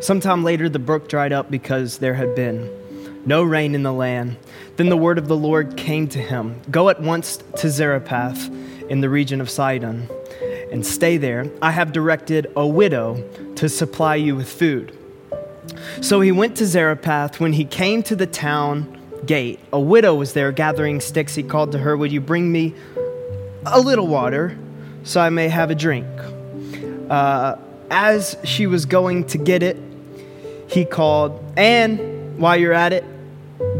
Sometime later, the brook dried up because there had been no rain in the land. Then the word of the Lord came to him Go at once to Zarephath in the region of Sidon and stay there. I have directed a widow to supply you with food. So he went to Zarephath. When he came to the town gate, a widow was there gathering sticks. He called to her, Would you bring me a little water so I may have a drink? Uh, as she was going to get it, he called, And while you're at it,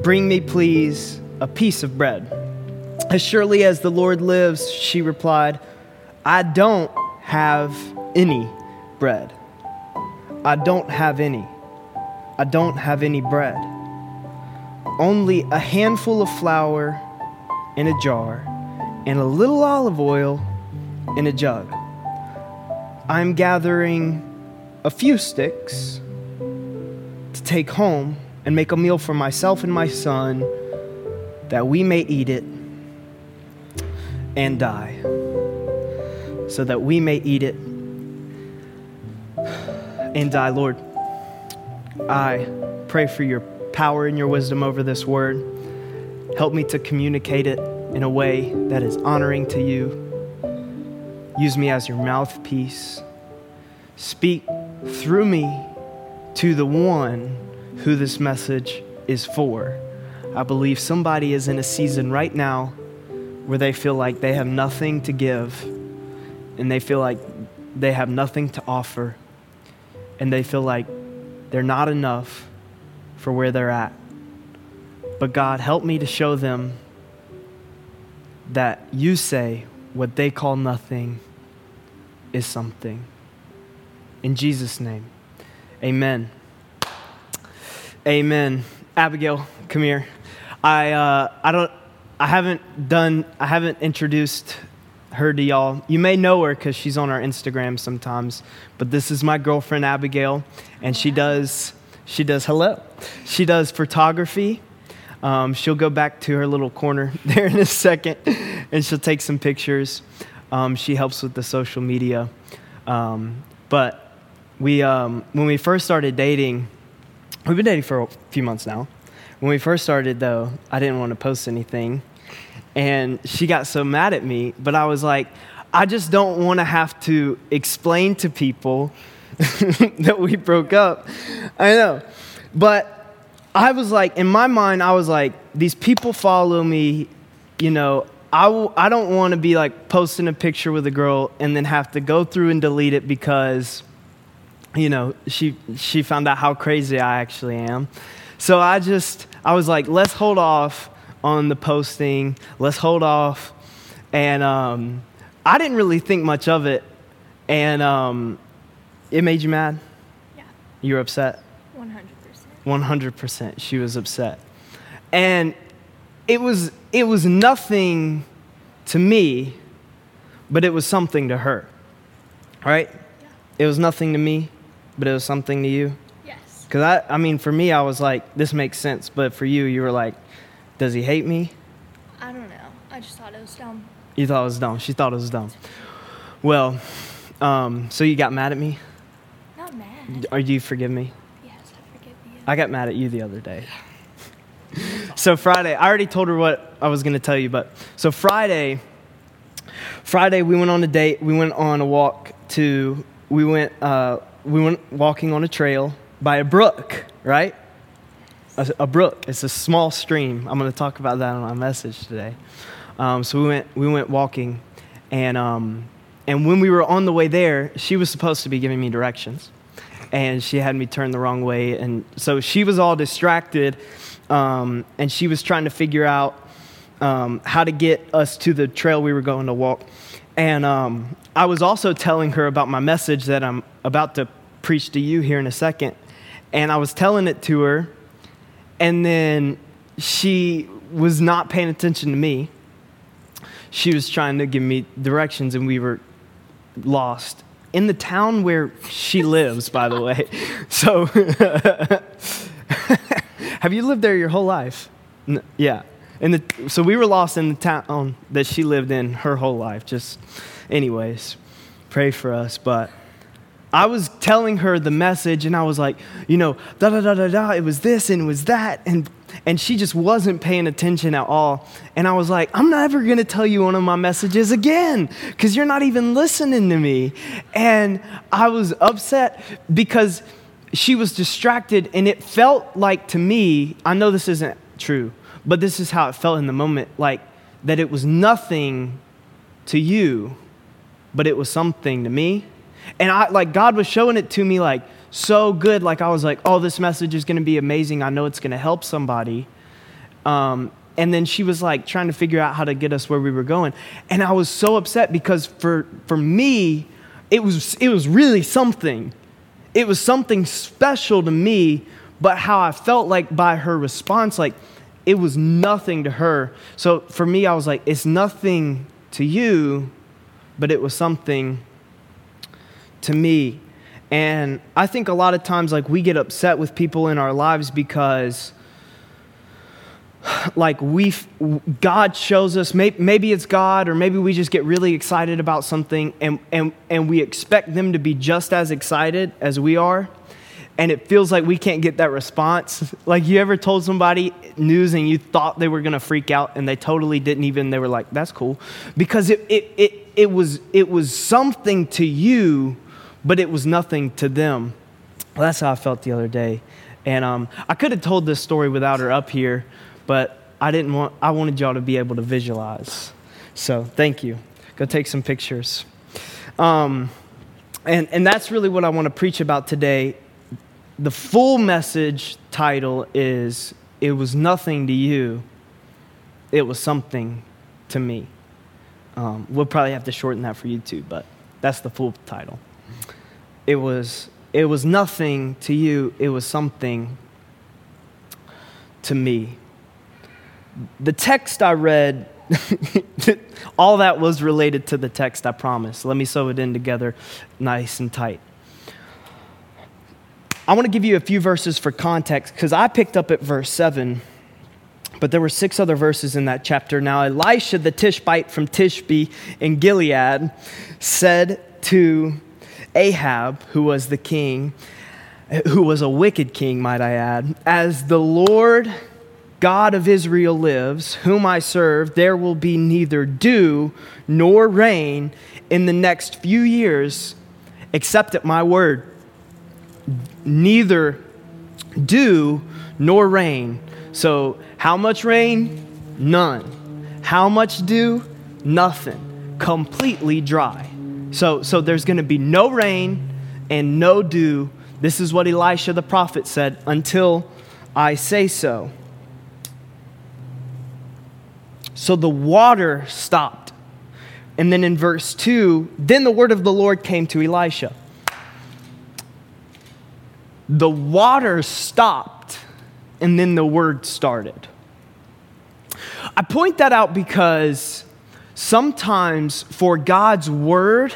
bring me, please, a piece of bread. As surely as the Lord lives, she replied, I don't have any bread. I don't have any. I don't have any bread. Only a handful of flour in a jar and a little olive oil in a jug. I'm gathering a few sticks to take home and make a meal for myself and my son that we may eat it and die, so that we may eat it and die. Lord, I pray for your power and your wisdom over this word. Help me to communicate it in a way that is honoring to you. Use me as your mouthpiece. Speak through me to the one who this message is for. I believe somebody is in a season right now where they feel like they have nothing to give and they feel like they have nothing to offer and they feel like they're not enough for where they're at. But God, help me to show them that you say what they call nothing is something. In Jesus' name, amen. Amen. Abigail, come here. I, uh, I don't, I haven't done, I haven't introduced her to y'all. You may know her because she's on our Instagram sometimes, but this is my girlfriend Abigail, and she does, she does, hello, she does photography. Um, she'll go back to her little corner there in a second, and she'll take some pictures. Um, she helps with the social media, um, but we, um, when we first started dating, we've been dating for a few months now. When we first started, though, I didn't want to post anything and she got so mad at me. But I was like, I just don't want to have to explain to people that we broke up. I know. But I was like, in my mind, I was like, these people follow me, you know. I w- I don't want to be like posting a picture with a girl and then have to go through and delete it because, you know, she, she found out how crazy I actually am. So I just, I was like, let's hold off on the posting. Let's hold off. And um, I didn't really think much of it. And um, it made you mad? Yeah, You were upset? 100%. 100%. She was upset. And it was, it was nothing to me, but it was something to her. Right? Yeah. It was nothing to me, but it was something to you. Yes. Because I, I mean, for me, I was like, this makes sense. But for you, you were like, does he hate me? I don't know. I just thought it was dumb. You thought it was dumb. She thought it was dumb. Well, um, so you got mad at me? Not mad. Are you forgive me? I. Got mad at you the other day. so Friday, I already told her what I was going to tell you, but so Friday, Friday we went on a date. We went on a walk to. We went. Uh, we went walking on a trail by a brook, right? A, a brook. It's a small stream. I'm going to talk about that on my message today. Um, so we went. We went walking, and um, and when we were on the way there, she was supposed to be giving me directions and she had me turn the wrong way. And so she was all distracted, um, and she was trying to figure out um, how to get us to the trail we were going to walk. And um, I was also telling her about my message that I'm about to preach to you here in a second. And I was telling it to her, and then she was not paying attention to me. She was trying to give me directions, and we were lost in the town where she lives, by the way. So, have you lived there your whole life? Yeah. The, so we were lost in the town that she lived in her whole life. Just, anyways, pray for us. But I was telling her the message and I was like, you know, da da da da da, it was this and it was that. And, and she just wasn't paying attention at all. And I was like, I'm never going to tell you one of my messages again because you're not even listening to me. And I was upset because she was distracted and it felt like to me, I know this isn't true, but this is how it felt in the moment like that it was nothing to you, but it was something to me. And I like God was showing it to me like so good. Like I was like, oh, this message is going to be amazing. I know it's going to help somebody. Um, and then she was like trying to figure out how to get us where we were going. And I was so upset because for for me, it was it was really something. It was something special to me, but how I felt like by her response, like it was nothing to her. So for me, I was like, it's nothing to you, but it was something to me. And I think a lot of times, like, we get upset with people in our lives because, like, we, God shows us, maybe, maybe it's God, or maybe we just get really excited about something and, and, and we expect them to be just as excited as we are and it feels like we can't get that response. Like you ever told somebody news and you thought they were gonna freak out and they totally didn't even, they were like, that's cool. Because it, it, it, it, was, it was something to you, but it was nothing to them. Well, that's how I felt the other day. And um, I could have told this story without her up here, but I didn't want, I wanted y'all to be able to visualize. So thank you. Go take some pictures. Um, and, and that's really what I want to preach about today the full message title is It Was Nothing to You, It Was Something to Me. Um, we'll probably have to shorten that for YouTube, but that's the full title. It was, it was nothing to you, it was something to me. The text I read, all that was related to the text, I promise. Let me sew it in together nice and tight. I want to give you a few verses for context because I picked up at verse 7, but there were six other verses in that chapter. Now, Elisha the Tishbite from Tishbe in Gilead said to Ahab, who was the king, who was a wicked king, might I add, As the Lord God of Israel lives, whom I serve, there will be neither dew nor rain in the next few years except at my word neither dew nor rain. So, how much rain? None. How much dew? Nothing. Completely dry. So, so there's going to be no rain and no dew. This is what Elisha the prophet said until I say so. So the water stopped. And then in verse 2, then the word of the Lord came to Elisha the water stopped and then the word started. I point that out because sometimes for God's word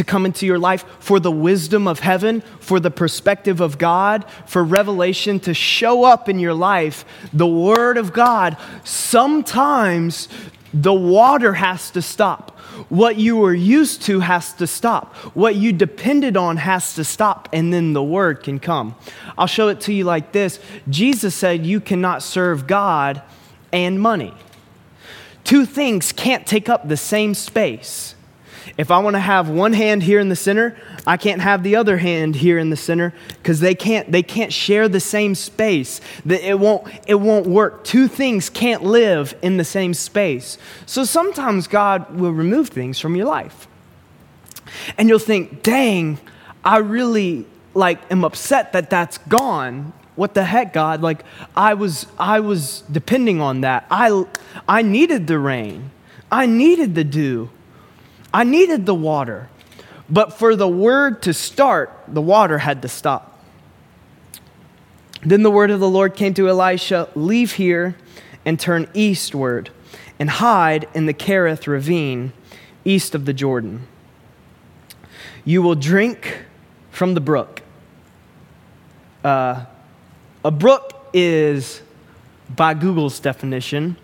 to come into your life, for the wisdom of heaven, for the perspective of God, for revelation to show up in your life, the word of God, sometimes the water has to stop. What you were used to has to stop. What you depended on has to stop, and then the word can come. I'll show it to you like this Jesus said, You cannot serve God and money. Two things can't take up the same space. If I want to have one hand here in the center, I can't have the other hand here in the center because they can't, they can't share the same space. It won't, it won't work. Two things can't live in the same space. So sometimes God will remove things from your life. And you'll think, dang, I really like am upset that that's gone what the heck god like i was i was depending on that i i needed the rain i needed the dew I needed the water. But for the word to start, the water had to stop. Then the word of the Lord came to Elisha Leave here and turn eastward and hide in the Kerith ravine east of the Jordan. You will drink from the brook. Uh, a brook is, by Google's definition,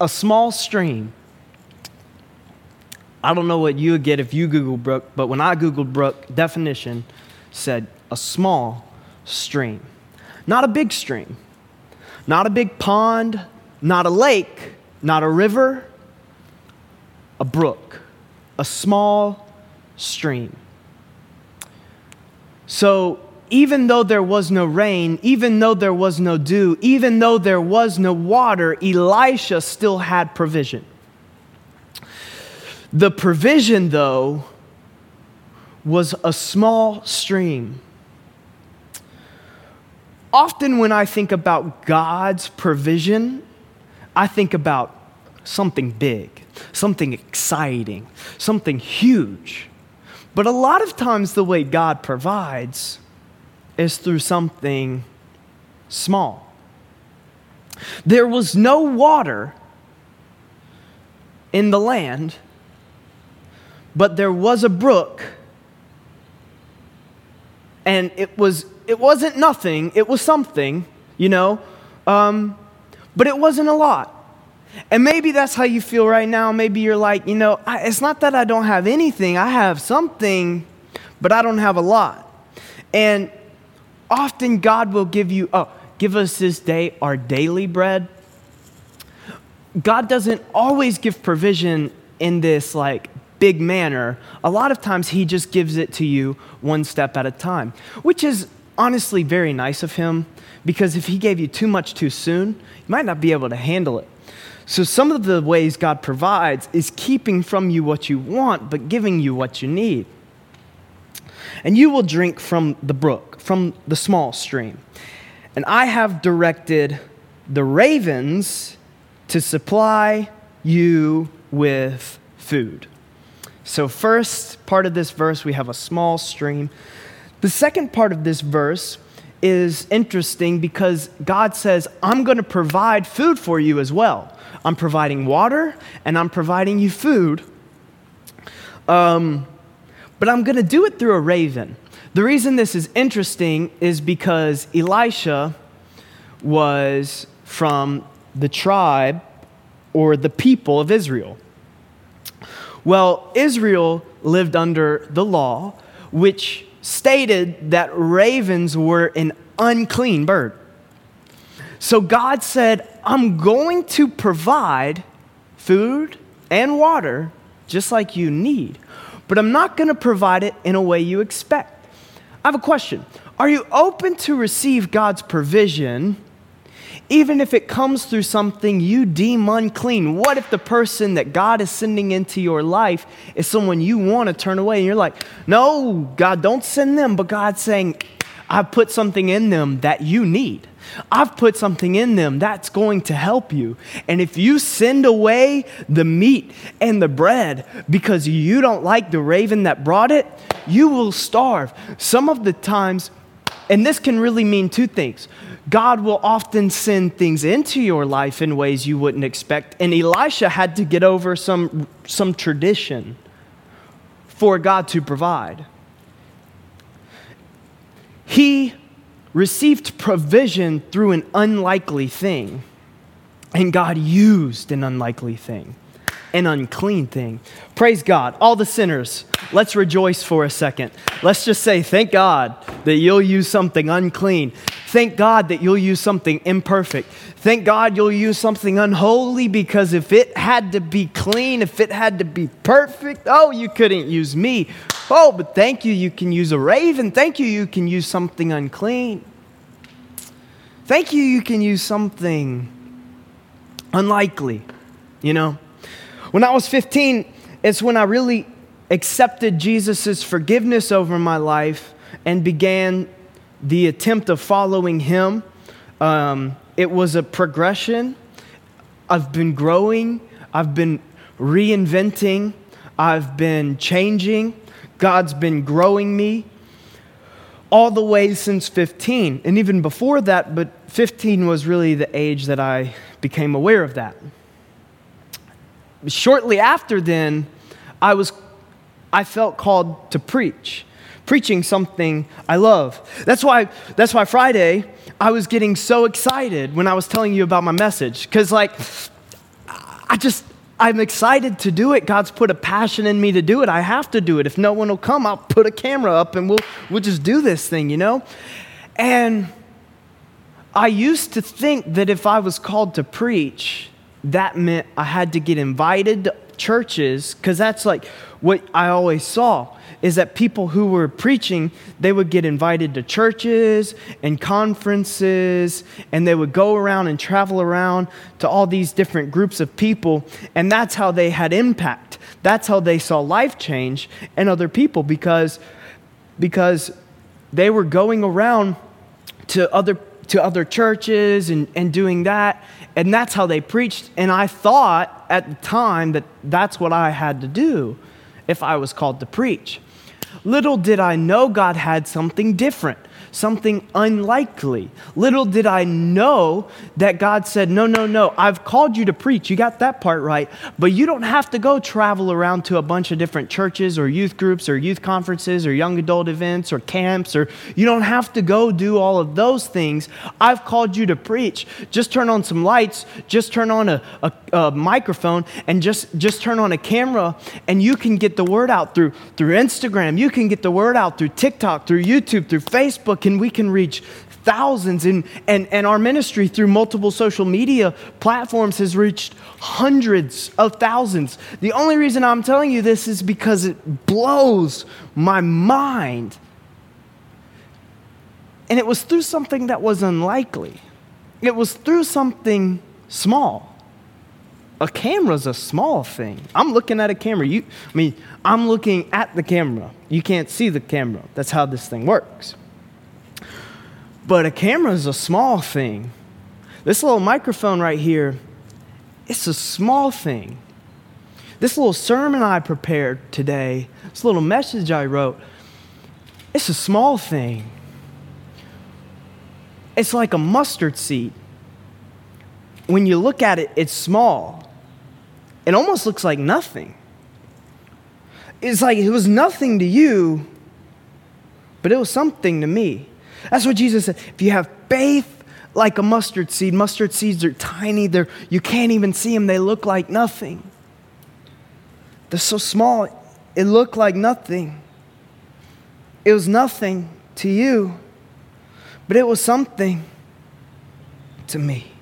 a small stream I don't know what you would get if you Googled brook, but when I Googled brook, definition said a small stream. Not a big stream, not a big pond, not a lake, not a river, a brook, a small stream. So, even though there was no rain, even though there was no dew, even though there was no water, Elisha still had provision. The provision, though, was a small stream. Often, when I think about God's provision, I think about something big, something exciting, something huge. But a lot of times, the way God provides is through something small. There was no water in the land, but there was a brook, and it was it wasn't nothing; it was something, you know, um, but it wasn't a lot. And maybe that's how you feel right now. Maybe you're like, you know, I, it's not that I don't have anything, I have something, but I don't have a lot. And often God will give you, oh, give us this day our daily bread. God doesn't always give provision in this like big manner. A lot of times he just gives it to you one step at a time, which is honestly very nice of him because if he gave you too much too soon, you might not be able to handle it. So, some of the ways God provides is keeping from you what you want, but giving you what you need. And you will drink from the brook, from the small stream. And I have directed the ravens to supply you with food. So, first part of this verse, we have a small stream. The second part of this verse is interesting because God says, I'm going to provide food for you as well. I'm providing water and I'm providing you food. Um, but I'm going to do it through a raven. The reason this is interesting is because Elisha was from the tribe or the people of Israel. Well, Israel lived under the law, which stated that ravens were an unclean bird. So God said, I'm going to provide food and water just like you need, but I'm not going to provide it in a way you expect. I have a question. Are you open to receive God's provision even if it comes through something you deem unclean? What if the person that God is sending into your life is someone you want to turn away and you're like, no, God, don't send them, but God's saying, I've put something in them that you need. I've put something in them that's going to help you. And if you send away the meat and the bread because you don't like the raven that brought it, you will starve. Some of the times, and this can really mean two things. God will often send things into your life in ways you wouldn't expect. And Elisha had to get over some, some tradition for God to provide. He received provision through an unlikely thing, and God used an unlikely thing, an unclean thing. Praise God. All the sinners, let's rejoice for a second. Let's just say, Thank God that you'll use something unclean. Thank God that you'll use something imperfect. Thank God you'll use something unholy because if it had to be clean, if it had to be perfect, oh, you couldn't use me. Oh, but thank you, you can use a raven. Thank you, you can use something unclean. Thank you, you can use something unlikely, you know? When I was 15, it's when I really accepted Jesus' forgiveness over my life and began the attempt of following him. Um, it was a progression. I've been growing, I've been reinventing, I've been changing. God's been growing me all the way since 15. And even before that, but 15 was really the age that I became aware of that. Shortly after then, I was I felt called to preach. Preaching something I love. That's why that's why Friday I was getting so excited when I was telling you about my message cuz like I just I'm excited to do it. God's put a passion in me to do it. I have to do it. If no one will come, I'll put a camera up and we'll, we'll just do this thing, you know? And I used to think that if I was called to preach, that meant I had to get invited to churches, because that's like what I always saw is that people who were preaching, they would get invited to churches and conferences, and they would go around and travel around to all these different groups of people, and that's how they had impact. That's how they saw life change in other people because, because they were going around to other to other churches and, and doing that. And that's how they preached. And i thought at the time that that's what i had to do if i was called to preach. Little did I know God had something different something unlikely. Little did I know that God said, No, no, no, I've called you to preach. You got that part right. But you don't have to go travel around to a bunch of different churches or youth groups or youth conferences or young adult events or camps, or you don't have to go do all of those things. I've called you to preach. Just turn on some lights, just turn on a, a, a microphone, and just, just turn on a camera, and you can get the word out through, through Instagram. You can get the word out through TikTok, through YouTube, through Facebook can we can reach thousands. And, and, and our ministry through multiple social media platforms has reached hundreds of thousands. The only reason i'm telling you this is because it blows my mind. And it was through something that was unlikely. It was through something small. A camera's a small thing. I'm looking at a camera. You i mean i'm looking at the camera. You can't see the camera. That's how this thing works but a camera is a small thing. This little microphone right here, it's a small thing. This little sermon I prepared today, this little message I wrote, it's a small thing. It's like a mustard seed. When you look at it, it's small. It almost looks like nothing. It's like it was nothing to you, but it was something to me. That's what Jesus said. If you have faith like a mustard seed, mustard seeds are tiny, they're, you can't even see them, they look like nothing. They're so small, it looked like nothing. It was nothing to you, but it was something to me.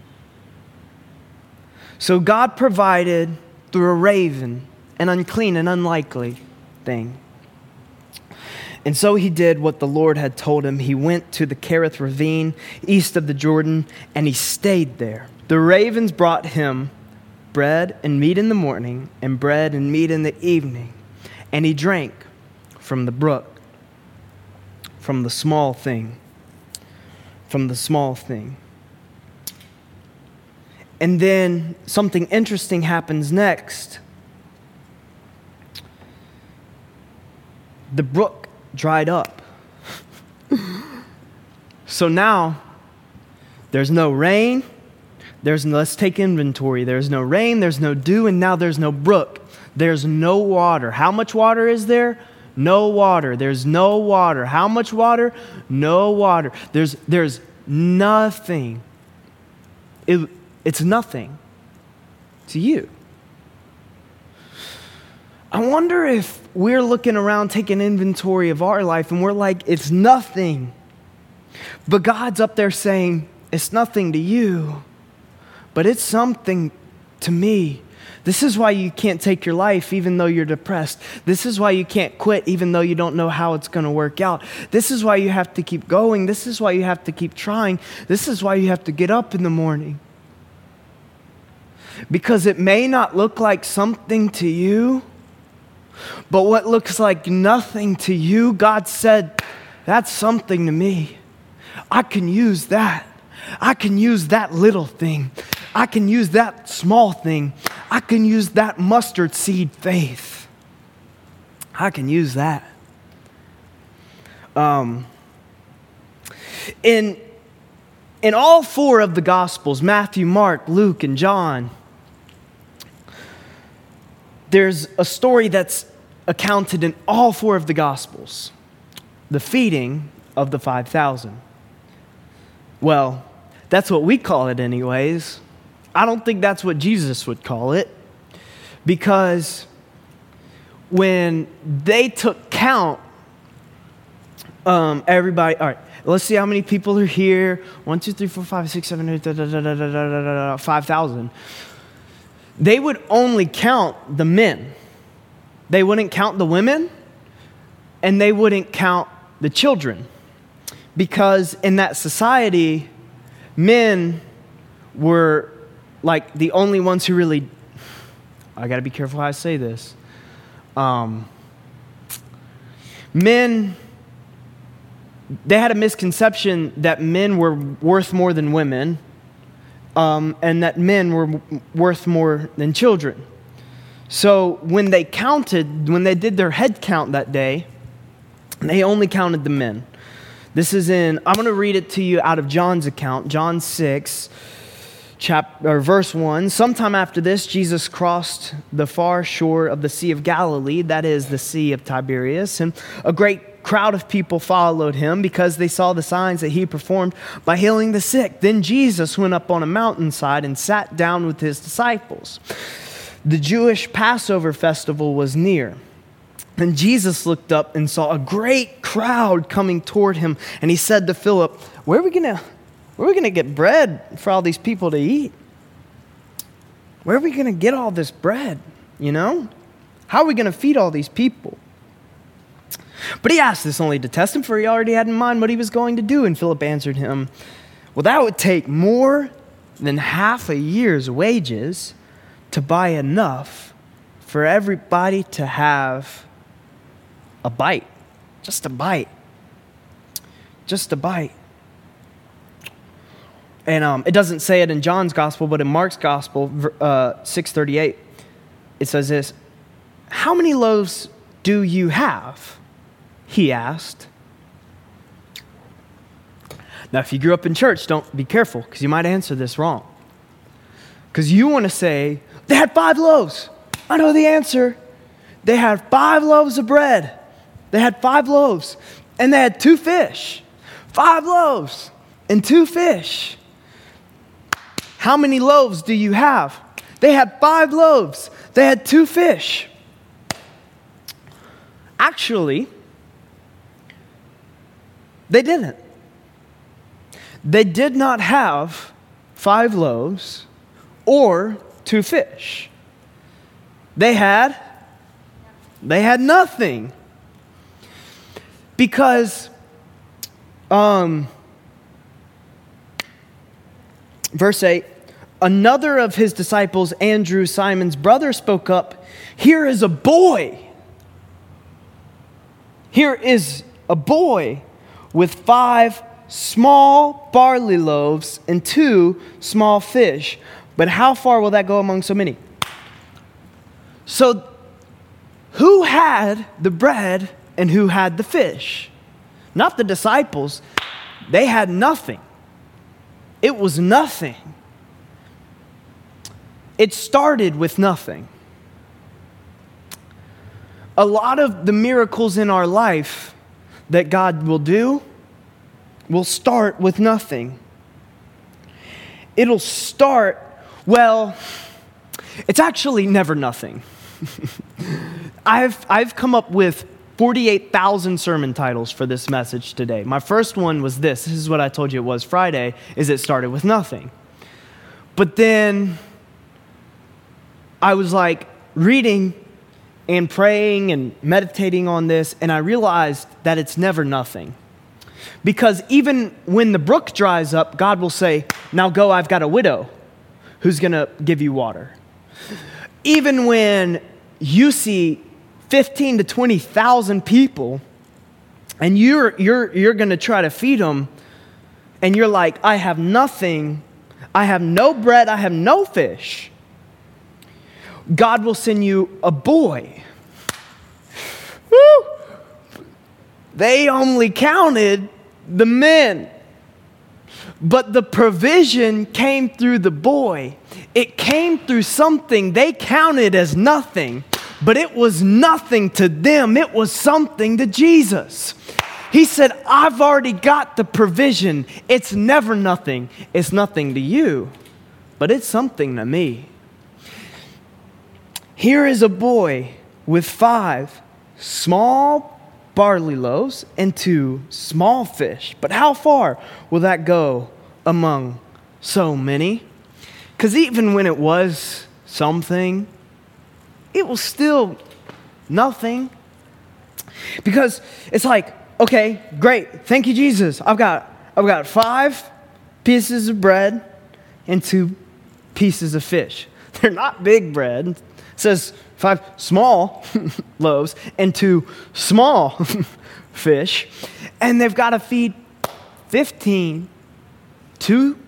So God provided through a raven an unclean and unlikely thing. And so he did what the Lord had told him. He went to the Kerith ravine east of the Jordan, and he stayed there. The ravens brought him bread and meat in the morning, and bread and meat in the evening. And he drank from the brook, from the small thing, from the small thing. And then something interesting happens next. The brook dried up. so now there's no rain. There's no, let's take inventory. There's no rain, there's no dew, and now there's no brook. There's no water. How much water is there? No water. There's no water. How much water? No water. There's, there's nothing. It, it's nothing to you. I wonder if we're looking around taking inventory of our life and we're like, it's nothing. But God's up there saying, it's nothing to you, but it's something to me. This is why you can't take your life even though you're depressed. This is why you can't quit even though you don't know how it's going to work out. This is why you have to keep going. This is why you have to keep trying. This is why you have to get up in the morning. Because it may not look like something to you, but what looks like nothing to you, God said, that's something to me. I can use that. I can use that little thing. I can use that small thing. I can use that mustard seed faith. I can use that. Um, in, in all four of the Gospels Matthew, Mark, Luke, and John there's a story that's accounted in all four of the Gospels the feeding of the 5,000. Well, that's what we call it, anyways. I don't think that's what Jesus would call it. Because when they took count, um, everybody, all right, let's see how many people are here. One, two, three, four, five, six, seven, eight, da, da, da, da, da, da, da, da, 5,000. They would only count the men. They wouldn't count the women, and they wouldn't count the children. Because in that society, men were like the only ones who really, I gotta be careful how I say this. Um, men, they had a misconception that men were worth more than women, um, and that men were worth more than children. So when they counted, when they did their head count that day, they only counted the men. This is in, I'm going to read it to you out of John's account, John 6, chapter, verse 1. Sometime after this, Jesus crossed the far shore of the Sea of Galilee, that is the Sea of Tiberias, and a great crowd of people followed him because they saw the signs that he performed by healing the sick. Then Jesus went up on a mountainside and sat down with his disciples. The Jewish Passover festival was near. And Jesus looked up and saw a great crowd coming toward him, and he said to Philip, Where are we gonna where are we gonna get bread for all these people to eat? Where are we gonna get all this bread? You know? How are we gonna feed all these people? But he asked this only to test him, for he already had in mind what he was going to do. And Philip answered him, Well, that would take more than half a year's wages to buy enough for everybody to have a bite. Just a bite. Just a bite. And um, it doesn't say it in John's gospel, but in Mark's gospel, uh, 638, it says this How many loaves do you have? He asked. Now, if you grew up in church, don't be careful because you might answer this wrong. Because you want to say, they had five loaves. I know the answer. They had five loaves of bread. They had five loaves, and they had two fish. Five loaves and two fish. How many loaves do you have? They had five loaves, they had two fish. Actually, they didn't. They did not have five loaves or two fish. They had they had nothing. Because um verse 8 another of his disciples Andrew Simon's brother spoke up here is a boy here is a boy with five small barley loaves and two small fish but how far will that go among so many? So, who had the bread and who had the fish? Not the disciples. They had nothing. It was nothing. It started with nothing. A lot of the miracles in our life that God will do will start with nothing. It'll start well, it's actually never nothing. I've, I've come up with 48,000 sermon titles for this message today. My first one was this. This is what I told you it was Friday, is it started with nothing. But then I was like reading and praying and meditating on this, and I realized that it's never nothing. Because even when the brook dries up, God will say, Now go, I've got a widow who's going to give you water. Even when you see 15 to 20,000 people and you're, you're, you're going to try to feed them, and you're like, I have nothing, I have no bread, I have no fish, God will send you a boy. Woo! They only counted the men. But the provision came through the boy. It came through something they counted as nothing, but it was nothing to them. It was something to Jesus. He said, I've already got the provision. It's never nothing. It's nothing to you, but it's something to me. Here is a boy with five small barley loaves and two small fish. But how far will that go among so many? Because even when it was something, it was still nothing. Because it's like, okay, great, thank you, Jesus. I've got, I've got five pieces of bread and two pieces of fish. They're not big bread. It says five small loaves and two small fish. And they've got to feed 15 to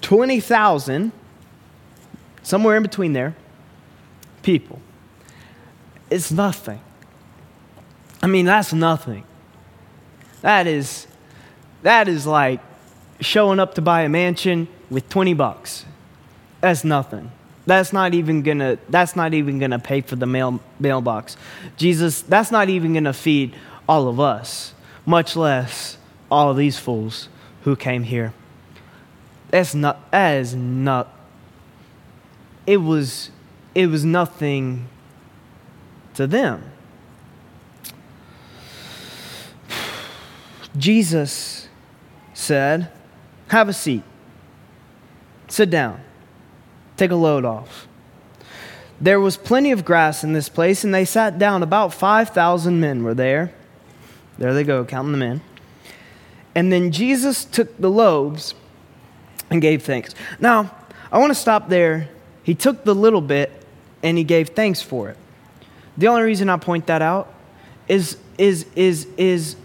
20,000, somewhere in between there, people. It's nothing. I mean, that's nothing. That is, that is like showing up to buy a mansion with 20 bucks. That's nothing. That's not even gonna, that's not even gonna pay for the mail, mailbox. Jesus, that's not even gonna feed all of us, much less all these fools who came here. That's not, that is not, it was, it was nothing to them. Jesus said, Have a seat. Sit down. Take a load off. There was plenty of grass in this place, and they sat down. About 5,000 men were there. There they go, counting them in. And then Jesus took the loaves and gave thanks. Now, I want to stop there. He took the little bit and he gave thanks for it. The only reason I point that out is, is, is, is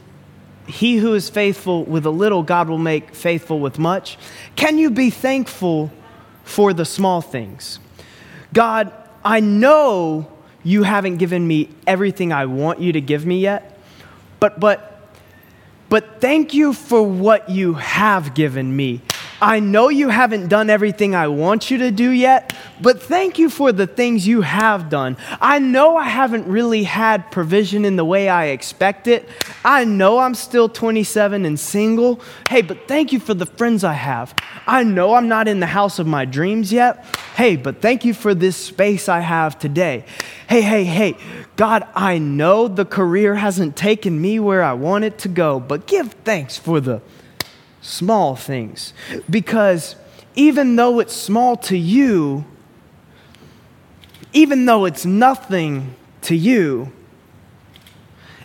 he who is faithful with a little, God will make faithful with much. Can you be thankful for the small things? God, I know you haven't given me everything I want you to give me yet, but, but, but thank you for what you have given me. I know you haven't done everything I want you to do yet, but thank you for the things you have done. I know I haven't really had provision in the way I expected. I know I'm still 27 and single. Hey, but thank you for the friends I have. I know I'm not in the house of my dreams yet. Hey, but thank you for this space I have today. Hey, hey, hey, God, I know the career hasn't taken me where I want it to go, but give thanks for the small things. Because even though it's small to you, even though it's nothing to you,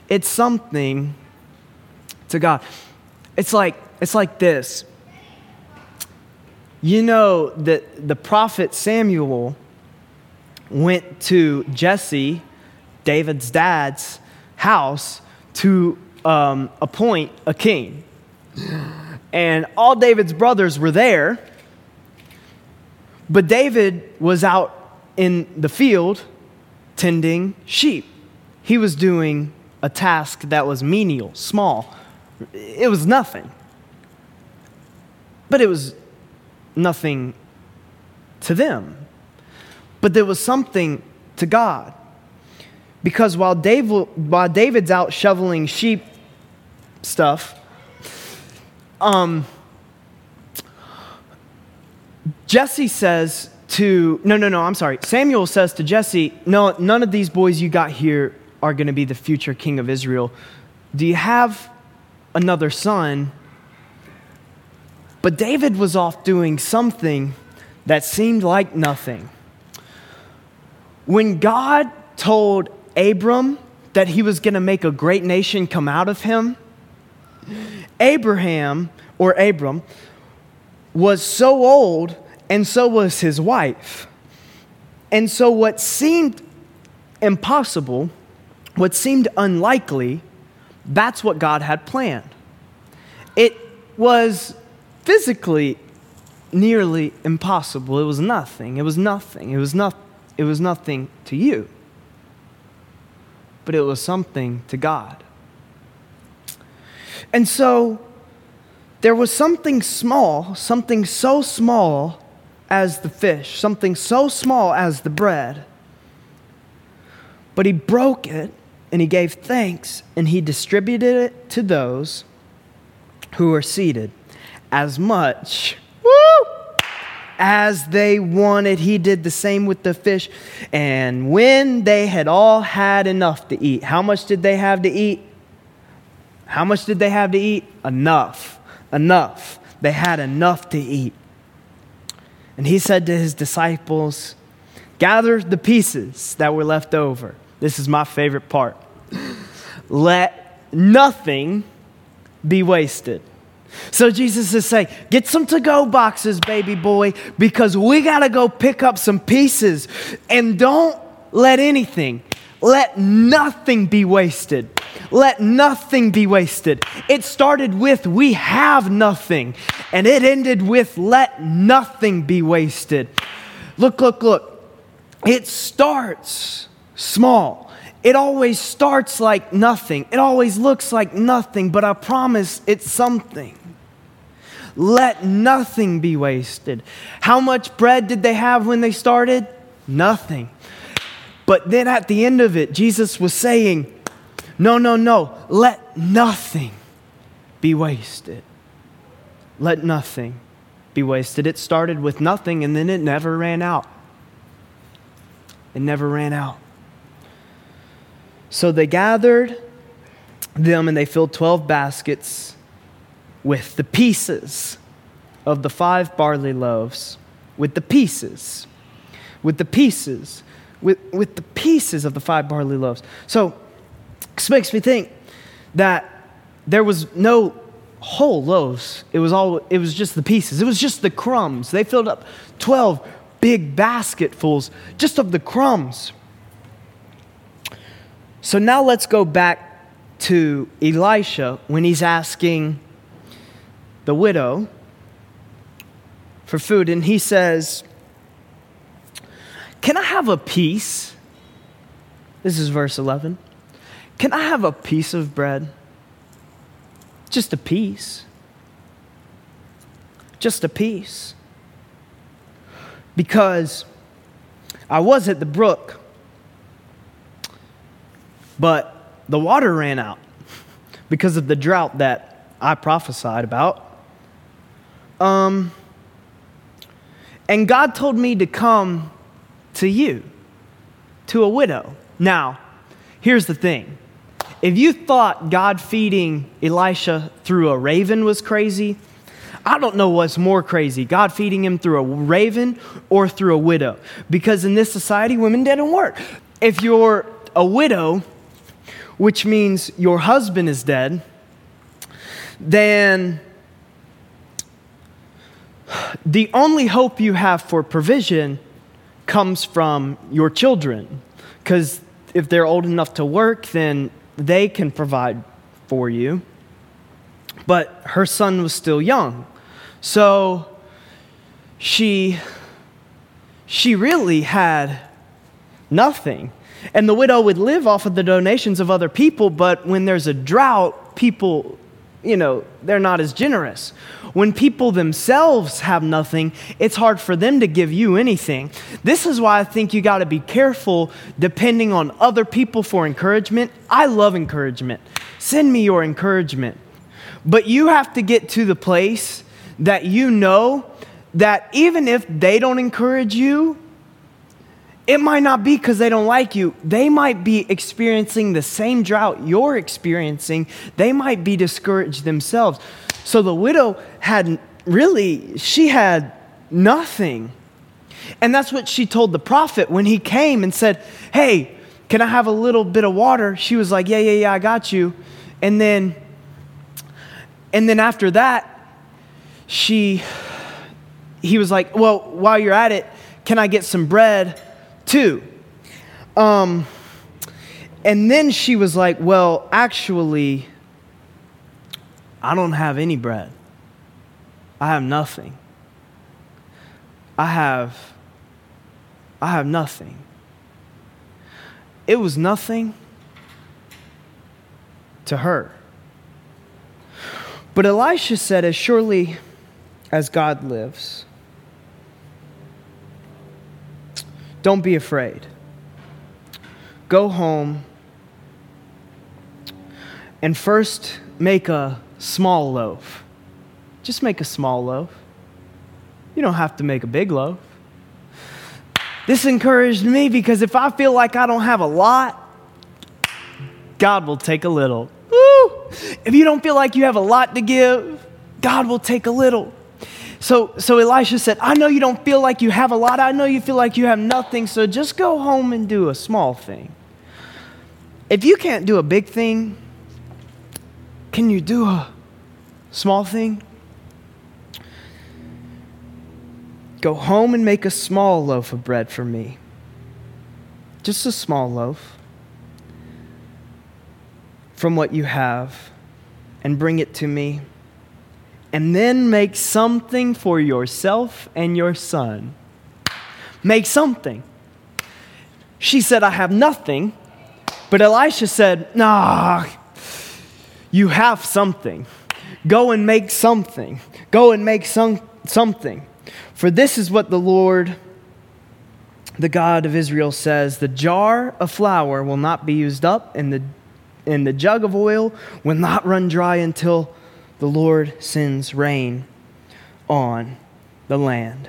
it's something to God. It's like, it's like this. You know that the prophet Samuel went to Jesse, David's dad's house, to um, appoint a king and all David's brothers were there. But David was out in the field tending sheep. He was doing a task that was menial, small. It was nothing. But it was nothing to them. But there was something to God. Because while, while David's out shoveling sheep stuff, um, Jesse says to, no, no, no, I'm sorry. Samuel says to Jesse, no, none of these boys you got here are going to be the future king of Israel. Do you have another son? But David was off doing something that seemed like nothing. When God told Abram that he was going to make a great nation come out of him, Abraham, or Abram, was so old, and so was his wife. And so, what seemed impossible, what seemed unlikely, that's what God had planned. It was physically nearly impossible. It was nothing. It was nothing. It was, not, it was nothing to you. But it was something to God. And so there was something small, something so small as the fish, something so small as the bread. But he broke it and he gave thanks and he distributed it to those who were seated as much woo, as they wanted. He did the same with the fish. And when they had all had enough to eat, how much did they have to eat? How much did they have to eat? Enough. Enough. They had enough to eat. And he said to his disciples, Gather the pieces that were left over. This is my favorite part. Let nothing be wasted. So Jesus is saying, get some to go boxes, baby boy, because we got to go pick up some pieces. And don't let anything, let nothing be wasted. Let nothing be wasted. It started with, we have nothing. And it ended with, let nothing be wasted. Look, look, look. It starts small. It always starts like nothing. It always looks like nothing, but I promise it's something. Let nothing be wasted. How much bread did they have when they started? Nothing. But then at the end of it, Jesus was saying, No, no, no, let nothing be wasted. Let nothing be wasted. It started with nothing and then it never ran out. It never ran out. So they gathered them and they filled 12 baskets with the pieces of the five barley loaves, with the pieces, with the pieces, with, with the pieces of the five barley loaves. So this makes me think that there was no whole loaves. It was all it was just the pieces. It was just the crumbs. They filled up 12 big basketfuls just of the crumbs. So now let's go back to Elisha when he's asking the widow for food, and he says, Can I have a piece? This is verse 11. Can I have a piece of bread? Just a piece. Just a piece. Because I was at the brook, but the water ran out because of the drought that I prophesied about. Um, and God told me to come to you, to a widow. Now, here's the thing. If you thought God feeding Elisha through a raven was crazy, I don't know what's more crazy God feeding him through a raven or through a widow. Because in this society, women didn't work. If you're a widow, which means your husband is dead, then the only hope you have for provision comes from your children. Because if they're old enough to work, then they can provide for you. But her son was still young. So she she really had nothing. And the widow would live off of the donations of other people, but when there's a drought, people, you know, they're not as generous. When people themselves have nothing, it's hard for them to give you anything. This is why I think you got to be careful depending on other people for encouragement. I love encouragement. Send me your encouragement. But you have to get to the place that you know that even if they don't encourage you, it might not be because they don't like you. They might be experiencing the same drought you're experiencing. They might be discouraged themselves. So the widow had really, she had nothing. And that's what she told the prophet when he came and said, Hey, can I have a little bit of water? She was like, Yeah, yeah, yeah, I got you. And then, and then after that, she, he was like, Well, while you're at it, can I get some bread too? Um, and then she was like, Well, actually, I don't have any bread. I have nothing. I have I have nothing. It was nothing to her. But Elisha said, As surely as God lives, don't be afraid. Go home and first make a small loaf. Just make a small loaf. You don't have to make a big loaf. This encouraged me because if I feel like I don't have a lot, God will take a little. Woo! If you don't feel like you have a lot to give, God will take a little. So, so Elisha said, I know you don't feel like you have a lot. I know you feel like you have nothing. So just go home and do a small thing. If you can't do a big thing, can you do a small thing? Go home and make a small loaf of bread for me. Just a small loaf from what you have and bring it to me and then make something for yourself and your son. Make something. She said, I have nothing. But Elisha said, Nah, you have something. Go and make something. Go and make some, something. For this is what the Lord, the God of Israel, says The jar of flour will not be used up, and the, and the jug of oil will not run dry until the Lord sends rain on the land.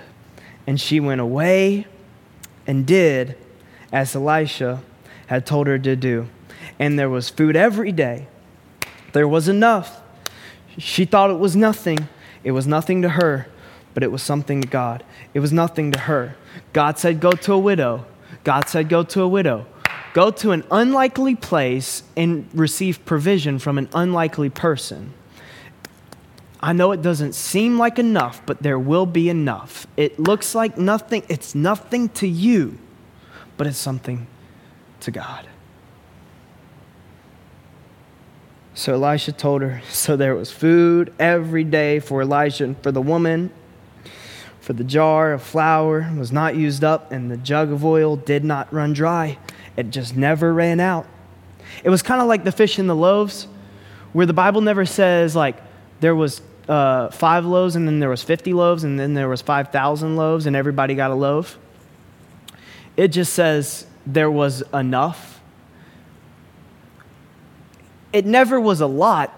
And she went away and did as Elisha had told her to do. And there was food every day. There was enough. She thought it was nothing. It was nothing to her, but it was something to God. It was nothing to her. God said, Go to a widow. God said, Go to a widow. Go to an unlikely place and receive provision from an unlikely person. I know it doesn't seem like enough, but there will be enough. It looks like nothing, it's nothing to you, but it's something to God. So Elisha told her, so there was food every day for Elisha and for the woman. For the jar of flour was not used up, and the jug of oil did not run dry. It just never ran out. It was kind of like the fish and the loaves, where the Bible never says, like, there was uh, five loaves, and then there was 50 loaves, and then there was 5,000 loaves, and everybody got a loaf. It just says there was enough. It never was a lot,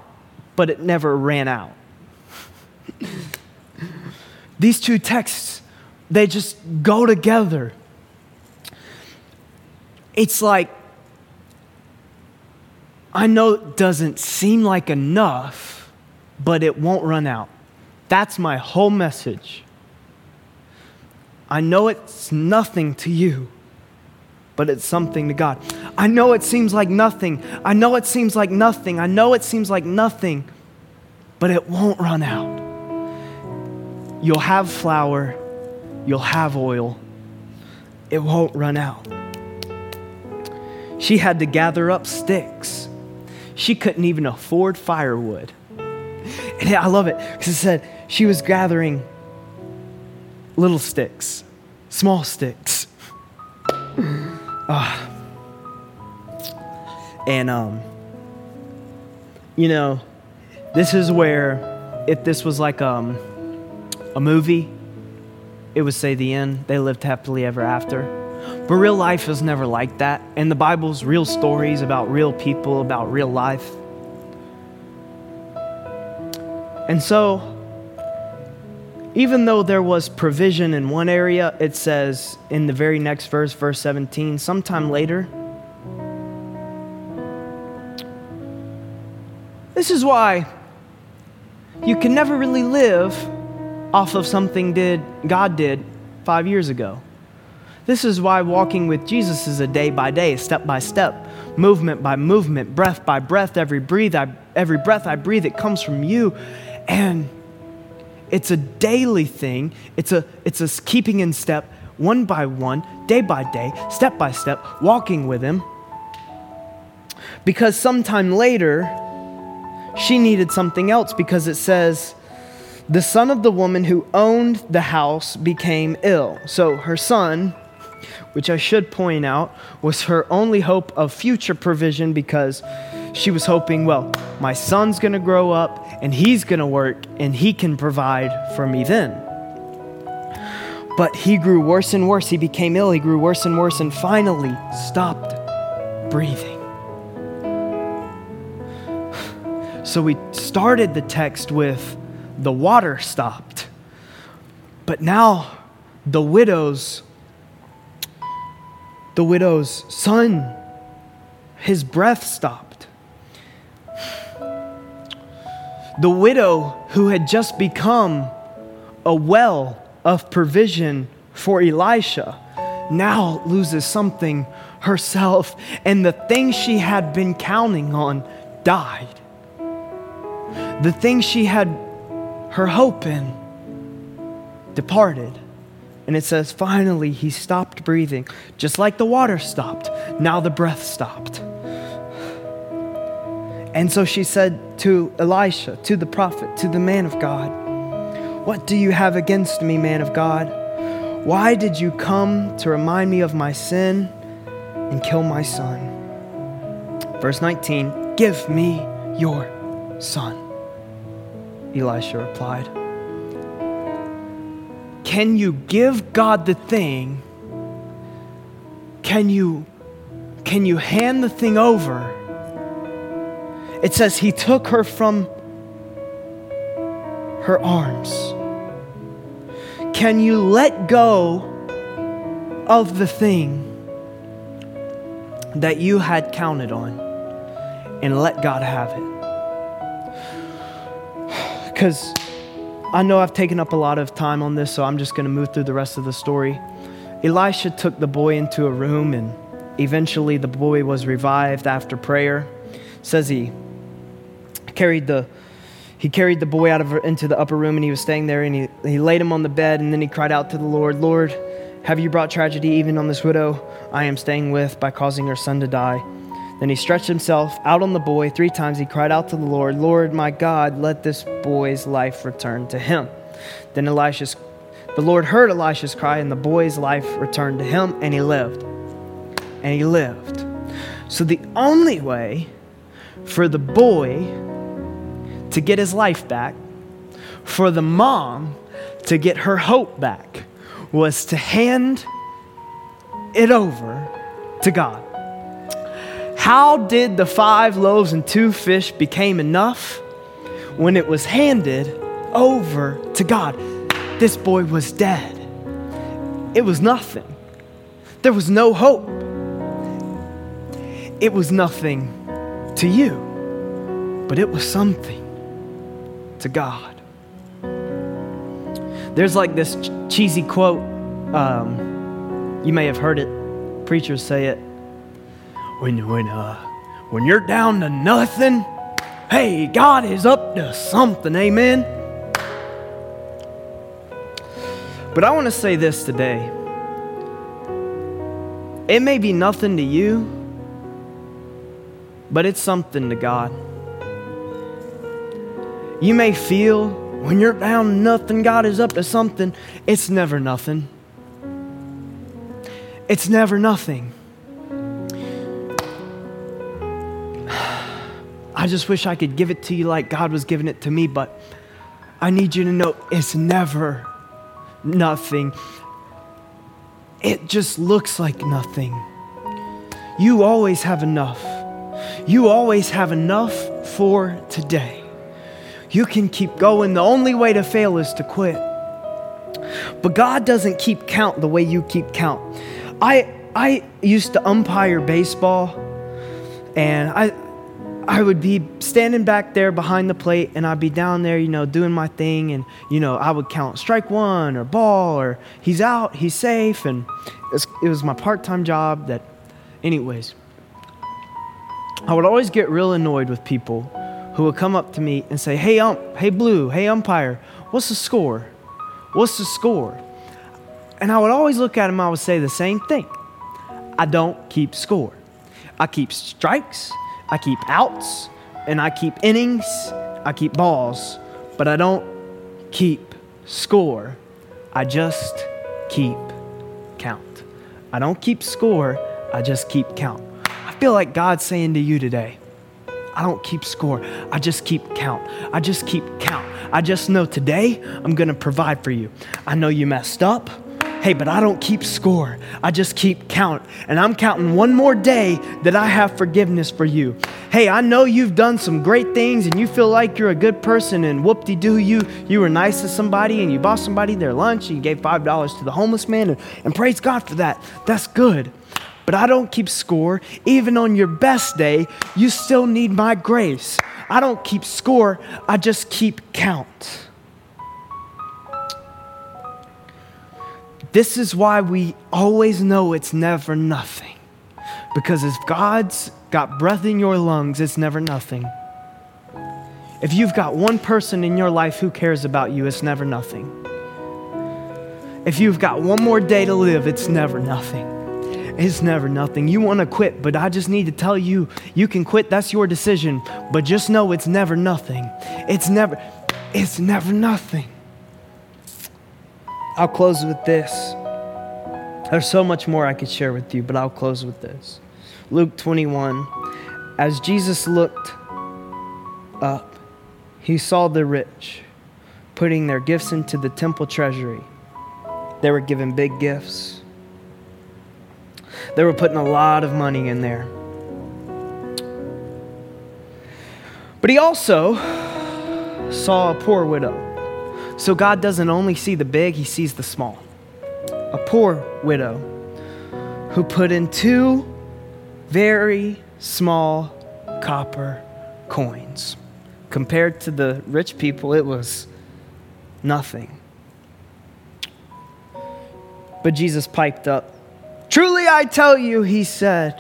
but it never ran out. These two texts, they just go together. It's like, I know it doesn't seem like enough but it won't run out. That's my whole message. I know it's nothing to you, but it's something to God. I know it seems like nothing. I know it seems like nothing. I know it seems like nothing, but it won't run out. You'll have flour, you'll have oil, it won't run out. She had to gather up sticks. She couldn't even afford firewood. And I love it because it said she was gathering little sticks, small sticks. uh, and, um, you know, this is where, if this was like um, a movie, it would say the end. They lived happily ever after. But real life is never like that. And the Bible's real stories about real people, about real life. And so, even though there was provision in one area, it says in the very next verse, verse 17, sometime later, this is why you can never really live off of something did God did 5 years ago. This is why walking with Jesus is a day by day, step by step, movement by movement, breath by breath, every breathe I, every breath I breathe it comes from you and it's a daily thing. It's a, it's a keeping in step, one by one, day by day, step by step, walking with Him. Because sometime later, she needed something else because it says, the son of the woman who owned the house became ill. So her son which I should point out was her only hope of future provision because she was hoping, well, my son's gonna grow up and he's gonna work and he can provide for me then. But he grew worse and worse. He became ill. He grew worse and worse and finally stopped breathing. So we started the text with the water stopped But now the widow's the widow's son his breath stopped. The widow who had just become a well of provision for Elisha now loses something herself, and the thing she had been counting on died. The thing she had her hope in departed. And it says, finally, he stopped breathing. Just like the water stopped, now the breath stopped. And so she said to Elisha, to the prophet, to the man of God, What do you have against me, man of God? Why did you come to remind me of my sin and kill my son? Verse 19 Give me your son. Elisha replied. Can you give God the thing? Can you can you hand the thing over? It says he took her from her arms. Can you let go of the thing that you had counted on and let God have it? Because I know I've taken up a lot of time on this, so I'm just going to move through the rest of the story. Elisha took the boy into a room, and eventually the boy was revived after prayer. Says he carried the he carried the boy out of into the upper room and he was staying there and he, he laid him on the bed and then he cried out to the lord lord have you brought tragedy even on this widow i am staying with by causing her son to die? Then he stretched himself out on the boy three times. He cried out to the lord lord my god let this boy's life return to him. Then elisha's the lord heard elisha's cry and the boy's life returned to him and he lived. And he lived. So the only way for the boy to get his life back, for the mom to get her hope back, was to hand it over to God. How did the five loaves and two fish became enough when it was handed over to God? This boy was dead. It was nothing. There was no hope. It was nothing to you, but it was something to God. There's like this ch- cheesy quote. Um, you may have heard it. Preachers say it. When when uh when you're down to nothing, hey, God is up to something. Amen. But I want to say this today. It may be nothing to you, but it's something to God. You may feel when you're down nothing, God is up to something. It's never nothing. It's never nothing. I just wish I could give it to you like God was giving it to me, but I need you to know it's never nothing. It just looks like nothing. You always have enough. You always have enough for today. You can keep going. The only way to fail is to quit. But God doesn't keep count the way you keep count. I I used to umpire baseball and I I would be standing back there behind the plate and I'd be down there, you know, doing my thing and you know, I would count strike 1 or ball or he's out, he's safe and it was, my part-time job that anyways. I would always get real annoyed with people who would come up to me and say, Hey, ump, hey, blue, hey, umpire, what's the score? What's the score? And I would always look at him, I would say the same thing I don't keep score. I keep strikes, I keep outs, and I keep innings, I keep balls, but I don't keep score. I just keep count. I don't keep score, I just keep count. I feel like God's saying to you today, I don't keep score. I just keep count. I just keep count. I just know today I'm going to provide for you. I know you messed up. Hey, but I don't keep score. I just keep count. And I'm counting one more day that I have forgiveness for you. Hey, I know you've done some great things and you feel like you're a good person and whoop de doo, you, you were nice to somebody and you bought somebody their lunch and you gave $5 to the homeless man and, and praise God for that. That's good. But I don't keep score. Even on your best day, you still need my grace. I don't keep score, I just keep count. This is why we always know it's never nothing. Because if God's got breath in your lungs, it's never nothing. If you've got one person in your life who cares about you, it's never nothing. If you've got one more day to live, it's never nothing. It's never nothing. You want to quit, but I just need to tell you, you can quit. That's your decision. But just know it's never nothing. It's never, it's never nothing. I'll close with this. There's so much more I could share with you, but I'll close with this. Luke 21. As Jesus looked up, he saw the rich putting their gifts into the temple treasury. They were given big gifts, they were putting a lot of money in there. But he also saw a poor widow so God doesn't only see the big, He sees the small. A poor widow who put in two very small copper coins. Compared to the rich people, it was nothing. But Jesus piped up. Truly I tell you, he said,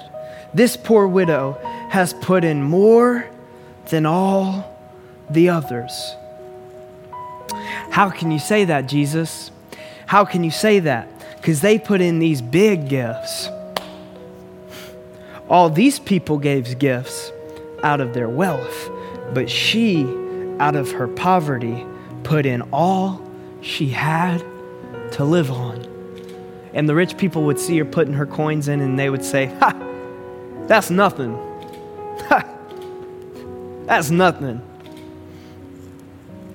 this poor widow has put in more than all the others. How can you say that, Jesus? How can you say that? Because they put in these big gifts. All these people gave gifts out of their wealth, but she, out of her poverty, put in all she had to live on. And the rich people would see her putting her coins in and they would say, Ha, that's nothing. Ha, that's nothing.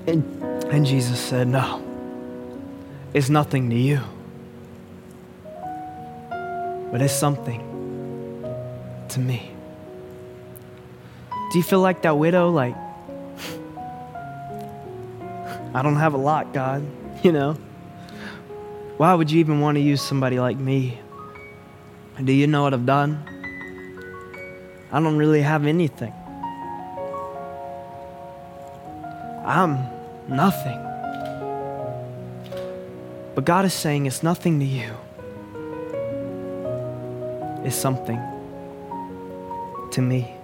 And and Jesus said, No, it's nothing to you, but it's something to me. Do you feel like that widow? Like, I don't have a lot, God, you know? Why would you even want to use somebody like me? Do you know what I've done? I don't really have anything. I'm Nothing. But God is saying it's nothing to you, it's something to me.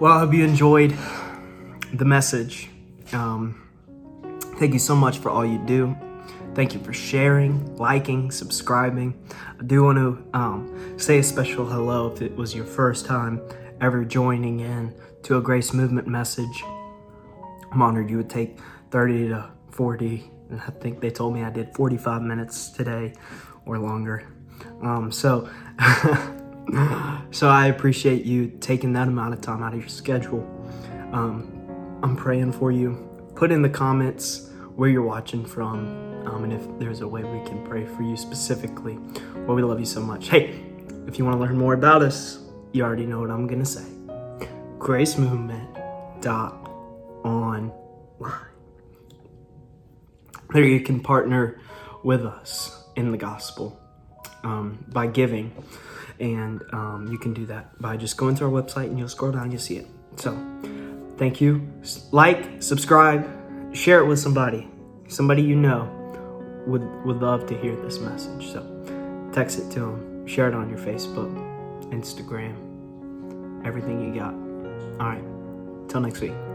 Well, I hope you enjoyed the message. Um, thank you so much for all you do. Thank you for sharing, liking, subscribing. I do want to um, say a special hello if it was your first time ever joining in to a Grace Movement message. I'm honored you would take 30 to 40, and I think they told me I did 45 minutes today or longer. Um, so, so I appreciate you taking that amount of time out of your schedule. Um, I'm praying for you. Put in the comments where you're watching from, um, and if there's a way we can pray for you specifically. Well, we love you so much. Hey, if you want to learn more about us, you already know what I'm gonna say. Grace Movement dot online. There you can partner with us in the gospel um, by giving, and um, you can do that by just going to our website and you'll scroll down, you'll see it. So, thank you. Like, subscribe, share it with somebody, somebody you know would would love to hear this message. So, text it to them, share it on your Facebook Instagram, everything you got. All right, till next week.